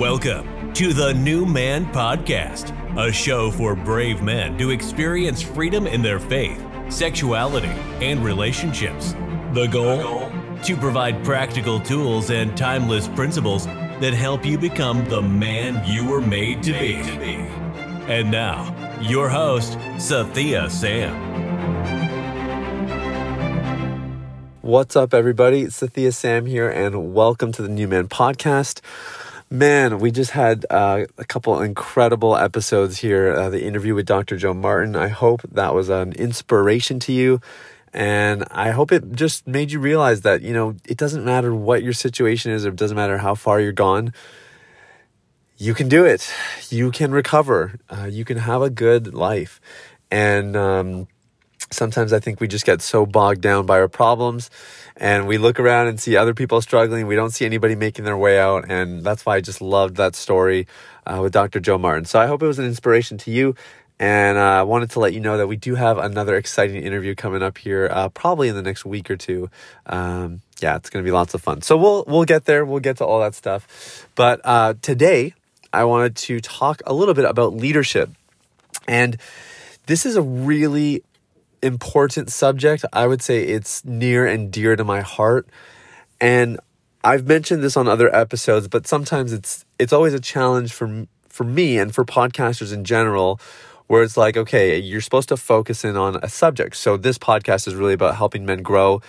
Welcome to the New Man Podcast, a show for brave men to experience freedom in their faith, sexuality, and relationships. The goal? To provide practical tools and timeless principles that help you become the man you were made to be. And now, your host, Sathiya Sam. What's up, everybody? Sathiya Sam here, and welcome to the New Man Podcast. Man, we just had uh, a couple incredible episodes here. Uh, the interview with Dr. Joe Martin. I hope that was an inspiration to you. And I hope it just made you realize that, you know, it doesn't matter what your situation is, or it doesn't matter how far you're gone. You can do it. You can recover. Uh, you can have a good life. And, um, sometimes I think we just get so bogged down by our problems and we look around and see other people struggling. We don't see anybody making their way out. And that's why I just loved that story uh, with Dr. Joe Martin. So I hope it was an inspiration to you. And uh, I wanted to let you know that we do have another exciting interview coming up here, uh, probably in the next week or two. Um, yeah, it's going to be lots of fun. So we'll we'll get there. We'll get to all that stuff. But uh, today, I wanted to talk a little bit about leadership, and this is a really important subject. I would say it's near and dear to my heart. And I've mentioned this on other episodes, but sometimes it's it's always a challenge for for me and for podcasters in general where it's like, okay, you're supposed to focus in on a subject. So this podcast is really about helping men grow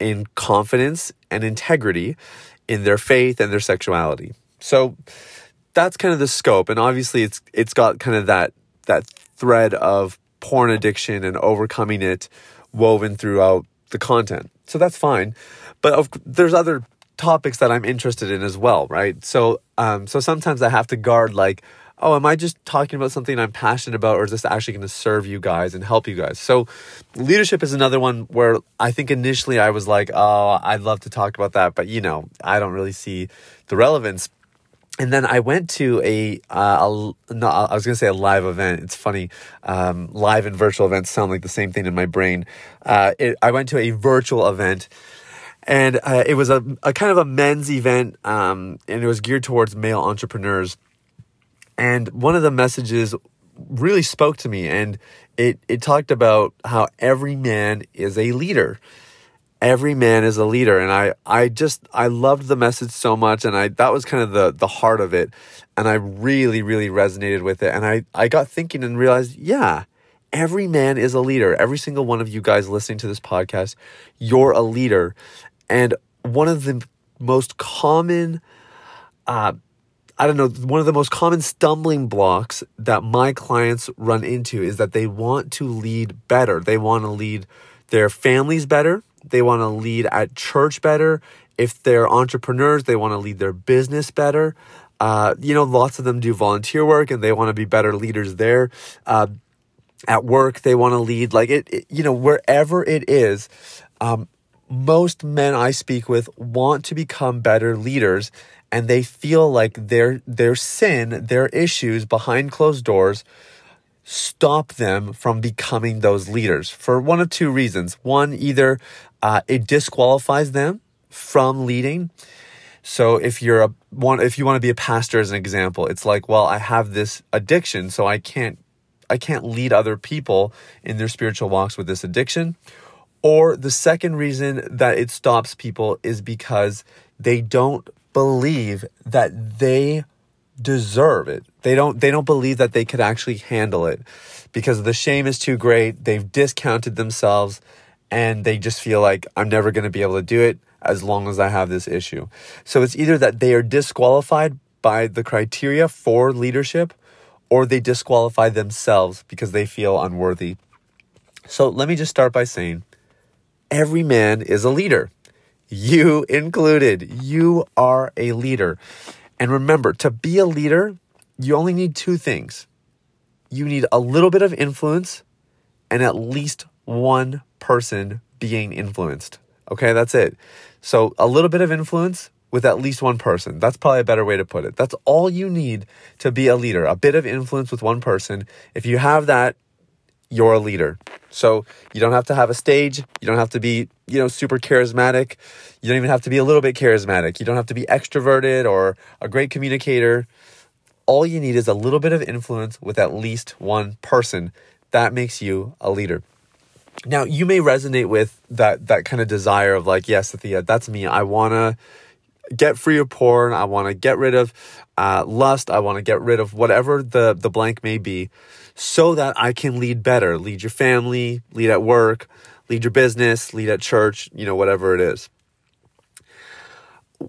in confidence and integrity in their faith and their sexuality. So that's kind of the scope and obviously it's it's got kind of that that thread of porn addiction and overcoming it woven throughout the content. So that's fine. But of, there's other topics that I'm interested in as well, right? So um so sometimes I have to guard like oh, am I just talking about something I'm passionate about, or is this actually going to serve you guys and help you guys? So, leadership is another one where I think initially I was like, oh, I'd love to talk about that, but you know, I don't really see the relevance and then I went to a, uh, a no, I was going to say a live event. It's funny. Um, live and virtual events sound like the same thing in my brain. Uh, it, I went to a virtual event and uh, it was a, a, kind of a men's event um, and it was geared towards male entrepreneurs. And one of the messages really spoke to me and it, it talked about how every man is a leader every man is a leader. And i i just i loved the message so much and i that was kind of the the heart of it. And i really really resonated with it. And i i got thinking and realized yeah every man is a leader. Every single one of you guys listening to this podcast you're a leader. And one of the most common uh I don't know, one of the most common stumbling blocks that my clients run into is that they want to lead better. They want to lead their families better they want to lead at church better. If they're entrepreneurs, they want to lead their business better. Uh, you know, lots of them do volunteer work and they want to be better leaders there. Uh, at work, they want to lead like it, it, you know, wherever it is. Um, most men I speak with want to become better leaders and they feel like their their sin, their issues behind closed doors stop them from becoming those leaders for one of two reasons. One, either uh, it disqualifies them from leading. So if you're a one, if you want to be a pastor as an example, it's like, well, I have this addiction, so I can't, I can't lead other people in their spiritual walks with this addiction. Or the second reason that it stops people is because they don't believe that they deserve it. They don't they don't believe that they could actually handle it because the shame is too great. They've discounted themselves and they just feel like I'm never going to be able to do it as long as I have this issue. So it's either that they are disqualified by the criteria for leadership or they disqualify themselves because they feel unworthy. So let me just start by saying every man is a leader. You included. You are a leader. And remember, to be a leader, you only need two things you need a little bit of influence and at least one person being influenced. Okay, that's it. So, a little bit of influence with at least one person. That's probably a better way to put it. That's all you need to be a leader. A bit of influence with one person. If you have that, you're a leader. So you don't have to have a stage. You don't have to be, you know, super charismatic. You don't even have to be a little bit charismatic. You don't have to be extroverted or a great communicator. All you need is a little bit of influence with at least one person. That makes you a leader. Now, you may resonate with that that kind of desire of like, yes, Thea, that's me. I want to get free of porn. I want to get rid of uh, lust. I want to get rid of whatever the, the blank may be so that I can lead better, lead your family, lead at work, lead your business, lead at church, you know, whatever it is.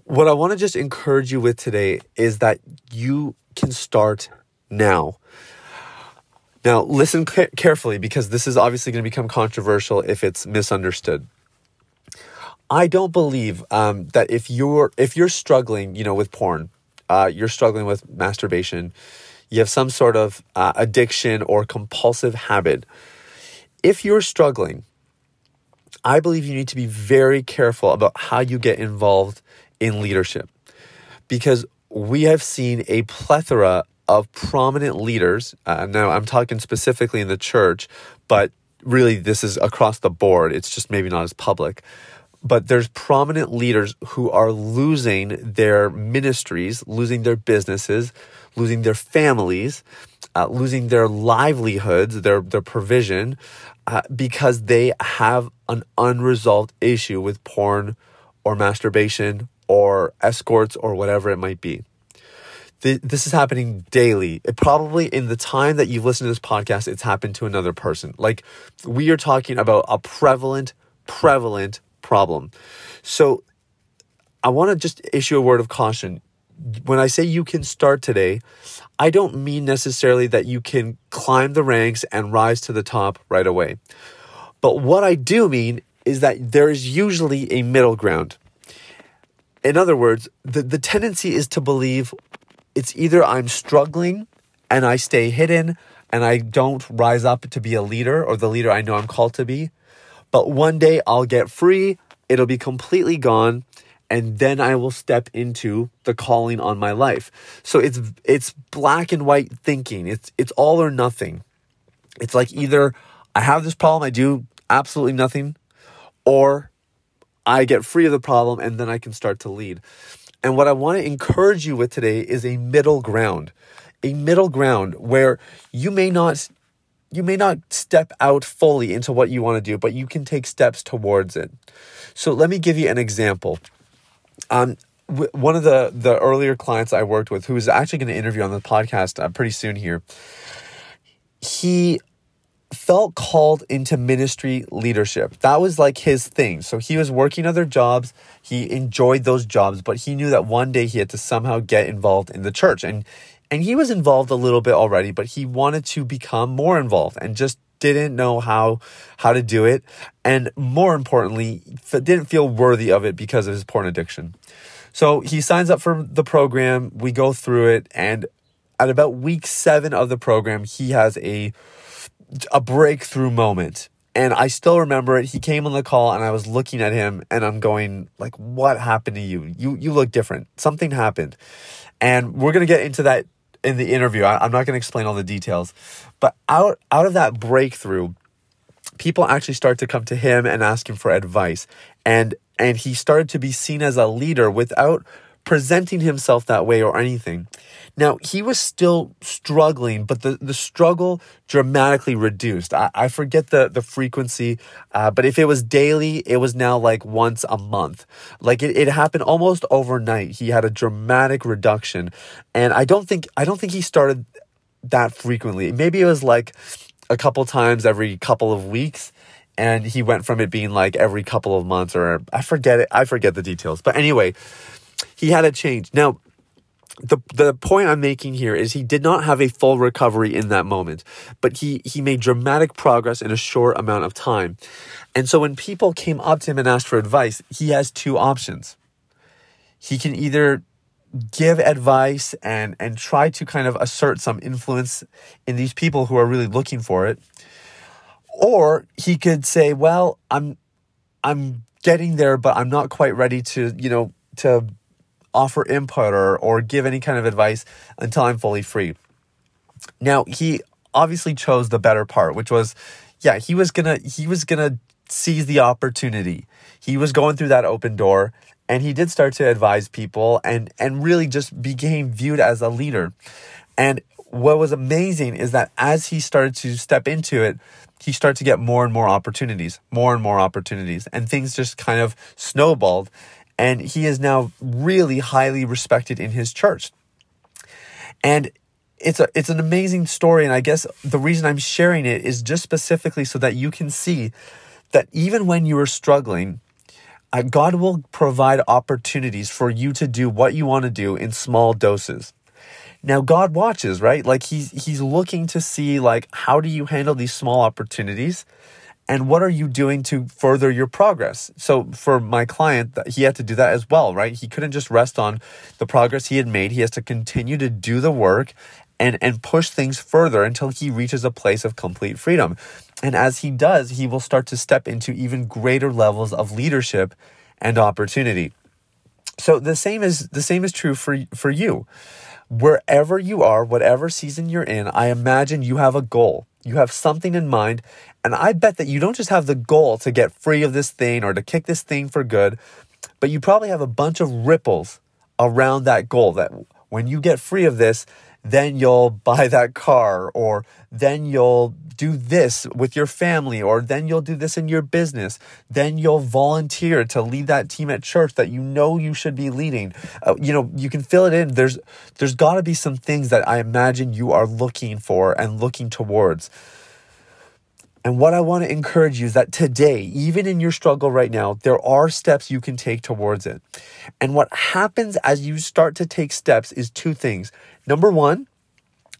What I want to just encourage you with today is that you can start now. Now, listen carefully because this is obviously going to become controversial if it's misunderstood. I don't believe um, that if you're if you're struggling, you know, with porn, uh, you're struggling with masturbation, you have some sort of uh, addiction or compulsive habit. If you're struggling, I believe you need to be very careful about how you get involved in leadership because we have seen a plethora of prominent leaders. Uh, now, I'm talking specifically in the church, but really this is across the board. It's just maybe not as public but there's prominent leaders who are losing their ministries, losing their businesses, losing their families, uh, losing their livelihoods, their their provision, uh, because they have an unresolved issue with porn or masturbation or escorts or whatever it might be. This is happening daily. It probably in the time that you've listened to this podcast, it's happened to another person. Like we are talking about a prevalent, prevalent problem. So I want to just issue a word of caution. When I say you can start today, I don't mean necessarily that you can climb the ranks and rise to the top right away. But what I do mean is that there is usually a middle ground. In other words, the, the tendency is to believe it's either I'm struggling and I stay hidden and I don't rise up to be a leader or the leader I know I'm called to be, but one day I'll get free, it'll be completely gone, and then I will step into the calling on my life. So it's it's black and white thinking. It's it's all or nothing. It's like either I have this problem, I do absolutely nothing, or I get free of the problem and then I can start to lead. And what I want to encourage you with today is a middle ground. A middle ground where you may not you may not step out fully into what you want to do, but you can take steps towards it. So let me give you an example. Um, one of the the earlier clients I worked with, who is actually going to interview on the podcast uh, pretty soon here, he felt called into ministry leadership. That was like his thing. So he was working other jobs. He enjoyed those jobs, but he knew that one day he had to somehow get involved in the church. And and he was involved a little bit already, but he wanted to become more involved and just didn't know how how to do it and more importantly didn't feel worthy of it because of his porn addiction. So he signs up for the program, we go through it and at about week 7 of the program he has a a breakthrough moment. And I still remember it. He came on the call and I was looking at him and I'm going like what happened to you? You you look different. Something happened. And we're going to get into that in the interview. I, am not going to explain all the details, but out out of that breakthrough, people actually start to come to him and ask him for advice, and and he started to be seen as a leader without presenting himself that way or anything. Now, he was still struggling, but the, the struggle dramatically reduced. I, I forget the, the frequency, uh, but if it was daily, it was now like once a month. Like it, it happened almost overnight. He had a dramatic reduction. And I don't think, I don't think he started that frequently. Maybe it was like a couple times every couple of weeks and he went from it being like every couple of months or I forget it. I forget the details. But anyway, he had a change. Now, the the point I'm making here is he did not have a full recovery in that moment, but he he made dramatic progress in a short amount of time. And so when people came up to him and asked for advice, he has two options. He can either give advice and and try to kind of assert some influence in these people who are really looking for it, or he could say, "Well, I'm I'm getting there, but I'm not quite ready to, you know, to offer input or, or give any kind of advice until I'm fully free. Now, he obviously chose the better part, which was, yeah, he was gonna he was gonna seize the opportunity. He was going through that open door and he did start to advise people and and really just became viewed as a leader. And what was amazing is that as he started to step into it, he started to get more and more opportunities, more and more opportunities, and things just kind of snowballed. And he is now really highly respected in his church. And it's a it's an amazing story and I guess the reason I'm sharing it is just specifically so that you can see that even when you are struggling uh, God will provide opportunities for you to do what you want to do in small doses. Now God watches, right? Like he's he's looking to see like how do you handle these small opportunities and what are you doing to further your progress? So for my client he had to do that as well right? He couldn't just rest on the progress he had made. He has to continue to do the work and and push things further until he reaches a place of complete freedom. And as he does he will start to step into even greater levels of leadership and opportunity. So the same is the same is true for for you. Wherever you are whatever season you're in i imagine you have a goal. You have something in mind and i bet that you don't just have the goal to get free of this thing or to kick this thing for good but you probably have a bunch of ripples around that goal that when you get free of this then you'll buy that car, or then you'll do this with your family, or then you'll do this in your business. Then you'll volunteer to lead that team at church that you know you should be leading. Uh, you know, you can fill it in. There's there's got to be some things that I imagine you are looking for and looking towards. And what I want to encourage you is that today, even in your struggle right now, there are steps you can take towards it. And what happens as you start to take steps is two things. Number one,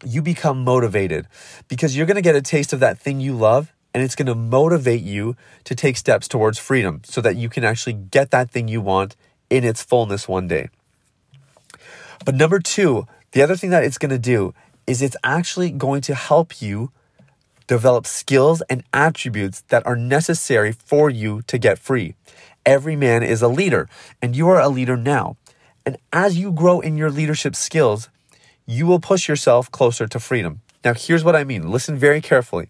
you become motivated because you're going to get a taste of that thing you love and it's going to motivate you to take steps towards freedom so that you can actually get that thing you want in its fullness one day. But number two, the other thing that it's going to do is it's actually going to help you develop skills and attributes that are necessary for you to get free. Every man is a leader, and you are a leader now. And as you grow in your leadership skills, you will push yourself closer to freedom. Now, here's what I mean listen very carefully.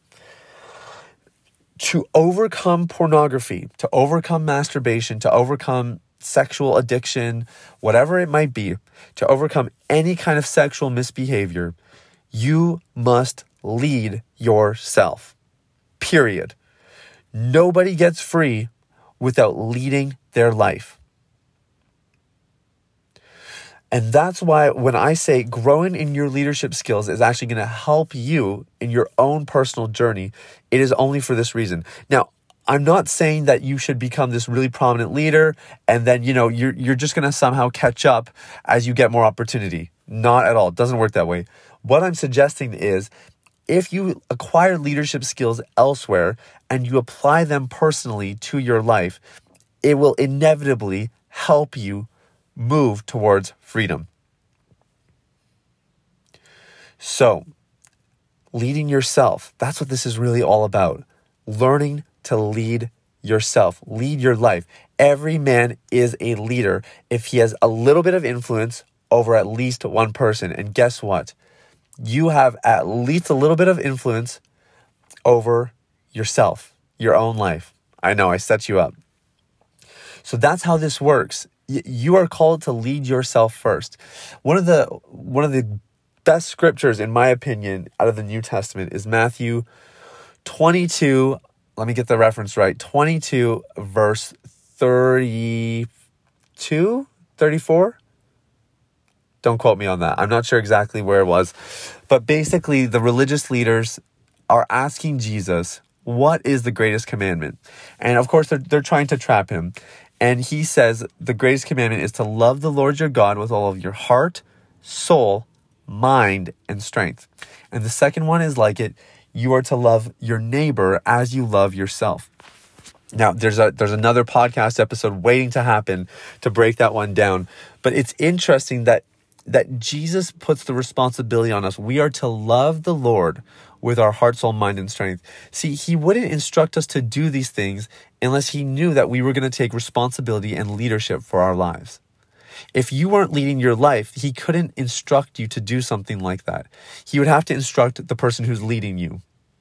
To overcome pornography, to overcome masturbation, to overcome sexual addiction, whatever it might be, to overcome any kind of sexual misbehavior, you must lead yourself. Period. Nobody gets free without leading their life. And that's why when I say growing in your leadership skills is actually going to help you in your own personal journey, it is only for this reason. Now, I'm not saying that you should become this really prominent leader and then, you know, you're you're just going to somehow catch up as you get more opportunity. Not at all. It doesn't work that way. What I'm suggesting is if you acquire leadership skills elsewhere and you apply them personally to your life, it will inevitably help you move towards freedom. So, leading yourself, that's what this is really all about. Learning to lead yourself, lead your life. Every man is a leader if he has a little bit of influence over at least one person. And guess what? You have at least a little bit of influence over yourself, your own life. I know I set you up. So that's how this works. You are called to lead yourself first. One of the one of the best scriptures in my opinion out of the New Testament is Matthew 22, let me get the reference right. 22 verse 32, 34 don't quote me on that. I'm not sure exactly where it was. But basically, the religious leaders are asking Jesus, what is the greatest commandment? And of course, they're, they're trying to trap him. And he says, the greatest commandment is to love the Lord your God with all of your heart, soul, mind, and strength. And the second one is like it you are to love your neighbor as you love yourself. Now, there's a there's another podcast episode waiting to happen to break that one down. But it's interesting that that Jesus puts the responsibility on us. We are to love the Lord with our heart, soul, mind, and strength. See, He wouldn't instruct us to do these things unless He knew that we were going to take responsibility and leadership for our lives. If you weren't leading your life, he couldn't instruct you to do something like that. He would have to instruct the person who's leading you,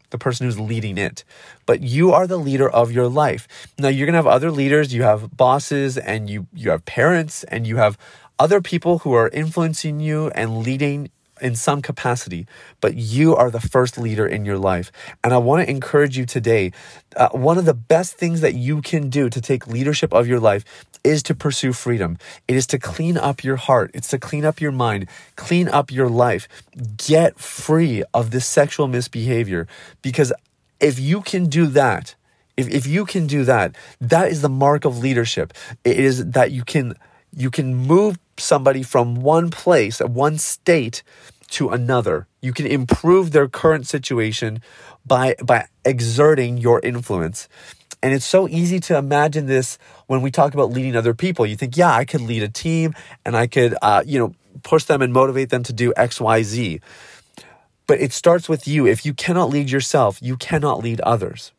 the person who's leading it. But you are the leader of your life. Now you're going to have other leaders, you have bosses and you you have parents and you have other people who are influencing you and leading in some capacity, but you are the first leader in your life. And I want to encourage you today. Uh, one of the best things that you can do to take leadership of your life is to pursue freedom. It is to clean up your heart. It's to clean up your mind, clean up your life. Get free of this sexual misbehavior. Because if you can do that, if, if you can do that, that is the mark of leadership. It is that you can you can move somebody from one place, one state to another. You can improve their current situation by by exerting your influence. And it's so easy to imagine this when we talk about leading other people. You think, yeah, I could lead a team and I could, uh, you know, push them and motivate them to do X, Y, Z. But it starts with you. If you cannot lead yourself, you cannot lead others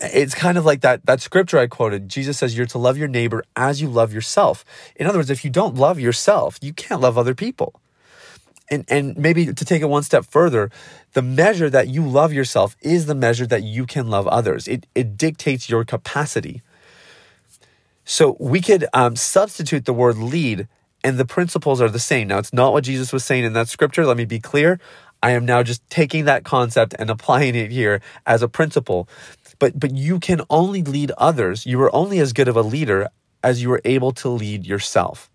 it's kind of like that that scripture I quoted. Jesus says you're to love your neighbor as you love yourself. In other words, if you don't love yourself, you can't love other people. And and maybe to take it one step further, the measure that you love yourself is the measure that you can love others. It it dictates your capacity. So we could um, substitute the word lead, and the principles are the same. Now, it's not what Jesus was saying in that scripture. Let me be clear. I am now just taking that concept and applying it here as a principle but but you can only lead others. You are only as good of a leader as you are able to lead yourself.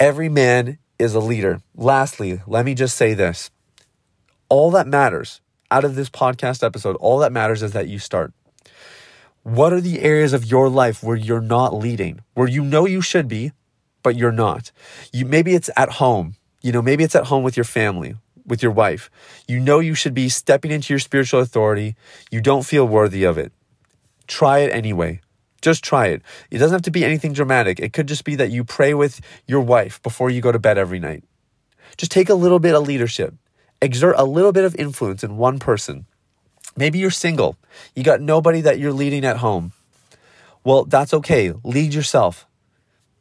Every man is a leader. Lastly let me just say this. All that matters out of this podcast episode all that matters is that you start. What are the areas of your life where you're not leading where you know you should be but you're not? You maybe it's at home. You know maybe it's at home with your family with your wife. You know you should be stepping into your spiritual authority. You don't feel worthy of it. Try it anyway. Just try it. It doesn't have to be anything dramatic. It could just be that you pray with your wife before you go to bed every night. Just take a little bit of leadership, exert a little bit of influence in one person. Maybe you're single, you got nobody that you're leading at home. Well, that's okay. Lead yourself.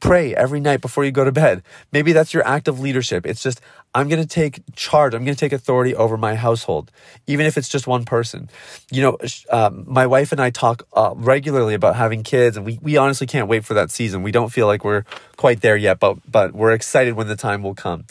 Pray every night before you go to bed. Maybe that's your act of leadership. It's just, I'm going to take charge. I'm going to take authority over my household, even if it's just one person. You know, uh, my wife and I talk uh, regularly about having kids, and we, we honestly can't wait for that season. We don't feel like we're quite there yet, but, but we're excited when the time will come.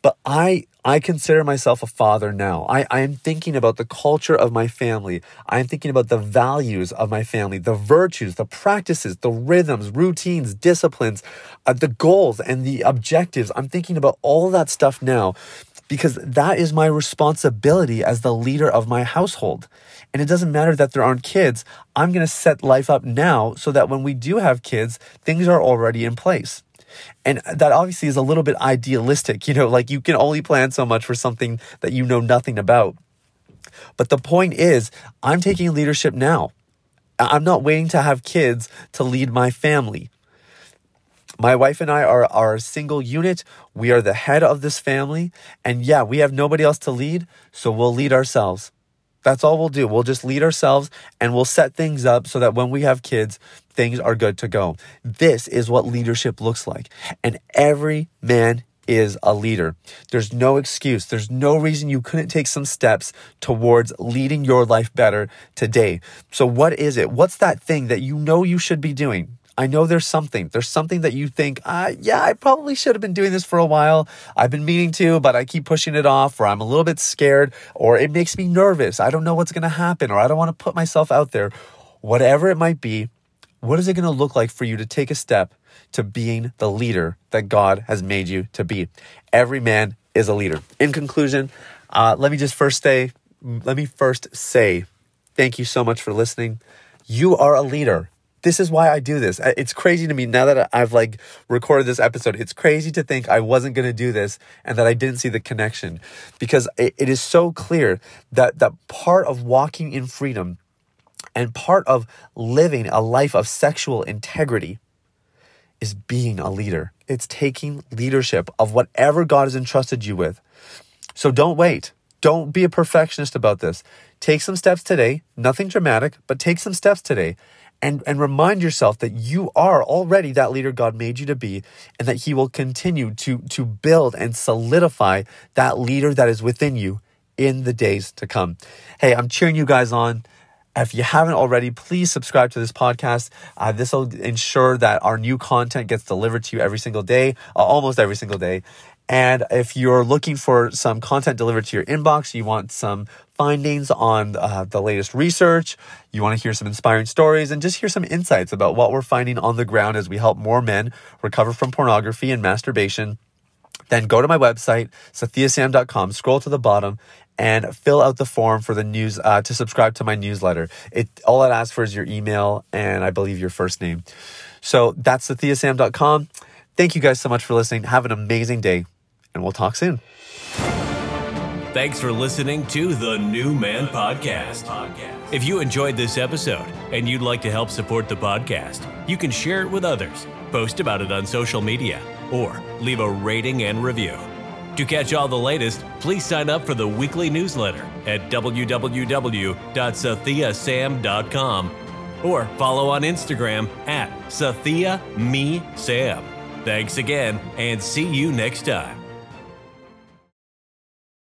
But I, I consider myself a father now. I, I am thinking about the culture of my family. I am thinking about the values of my family, the virtues, the practices, the rhythms, routines, disciplines, uh, the goals, and the objectives. I'm thinking about all that stuff now because that is my responsibility as the leader of my household. And it doesn't matter that there aren't kids. I'm going to set life up now so that when we do have kids, things are already in place. And that obviously is a little bit idealistic, you know, like you can only plan so much for something that you know nothing about. But the point is, I'm taking leadership now. I'm not waiting to have kids to lead my family. My wife and I are, are a single unit. We are the head of this family. And yeah, we have nobody else to lead, so we'll lead ourselves. That's all we'll do. We'll just lead ourselves and we'll set things up so that when we have kids, things are good to go. This is what leadership looks like. And every man is a leader. There's no excuse. There's no reason you couldn't take some steps towards leading your life better today. So, what is it? What's that thing that you know you should be doing? I know there's something. There's something that you think, uh, yeah, I probably should have been doing this for a while. I've been meaning to, but I keep pushing it off, or I'm a little bit scared, or it makes me nervous. I don't know what's going to happen, or I don't want to put myself out there. Whatever it might be, what is it going to look like for you to take a step to being the leader that God has made you to be? Every man is a leader. In conclusion, uh, let me just first say, let me first say, thank you so much for listening. You are a leader this is why I do this. It's crazy to me now that I've like recorded this episode. It's crazy to think I wasn't going to do this and that I didn't see the connection because it, it is so clear that that part of walking in freedom and part of living a life of sexual integrity is being a leader. It's taking leadership of whatever God has entrusted you with. So don't wait. Don't be a perfectionist about this. Take some steps today, nothing dramatic, but take some steps today and, and remind yourself that you are already that leader God made you to be and that He will continue to, to build and solidify that leader that is within you in the days to come. Hey, I'm cheering you guys on. If you haven't already, please subscribe to this podcast. Uh, this will ensure that our new content gets delivered to you every single day, uh, almost every single day. And if you're looking for some content delivered to your inbox, you want some findings on uh, the latest research, you want to hear some inspiring stories, and just hear some insights about what we're finding on the ground as we help more men recover from pornography and masturbation, then go to my website, sathiyasam.com, scroll to the bottom, and fill out the form for the news uh, to subscribe to my newsletter. It all it asks for is your email and I believe your first name. So that's sathiyasam.com. Thank you guys so much for listening. Have an amazing day, and we'll talk soon. Thanks for listening to the New Man Podcast. If you enjoyed this episode and you'd like to help support the podcast, you can share it with others, post about it on social media, or leave a rating and review. To catch all the latest, please sign up for the weekly newsletter at www.sathiyasam.com or follow on Instagram at Sathia Me Sam. Thanks again and see you next time.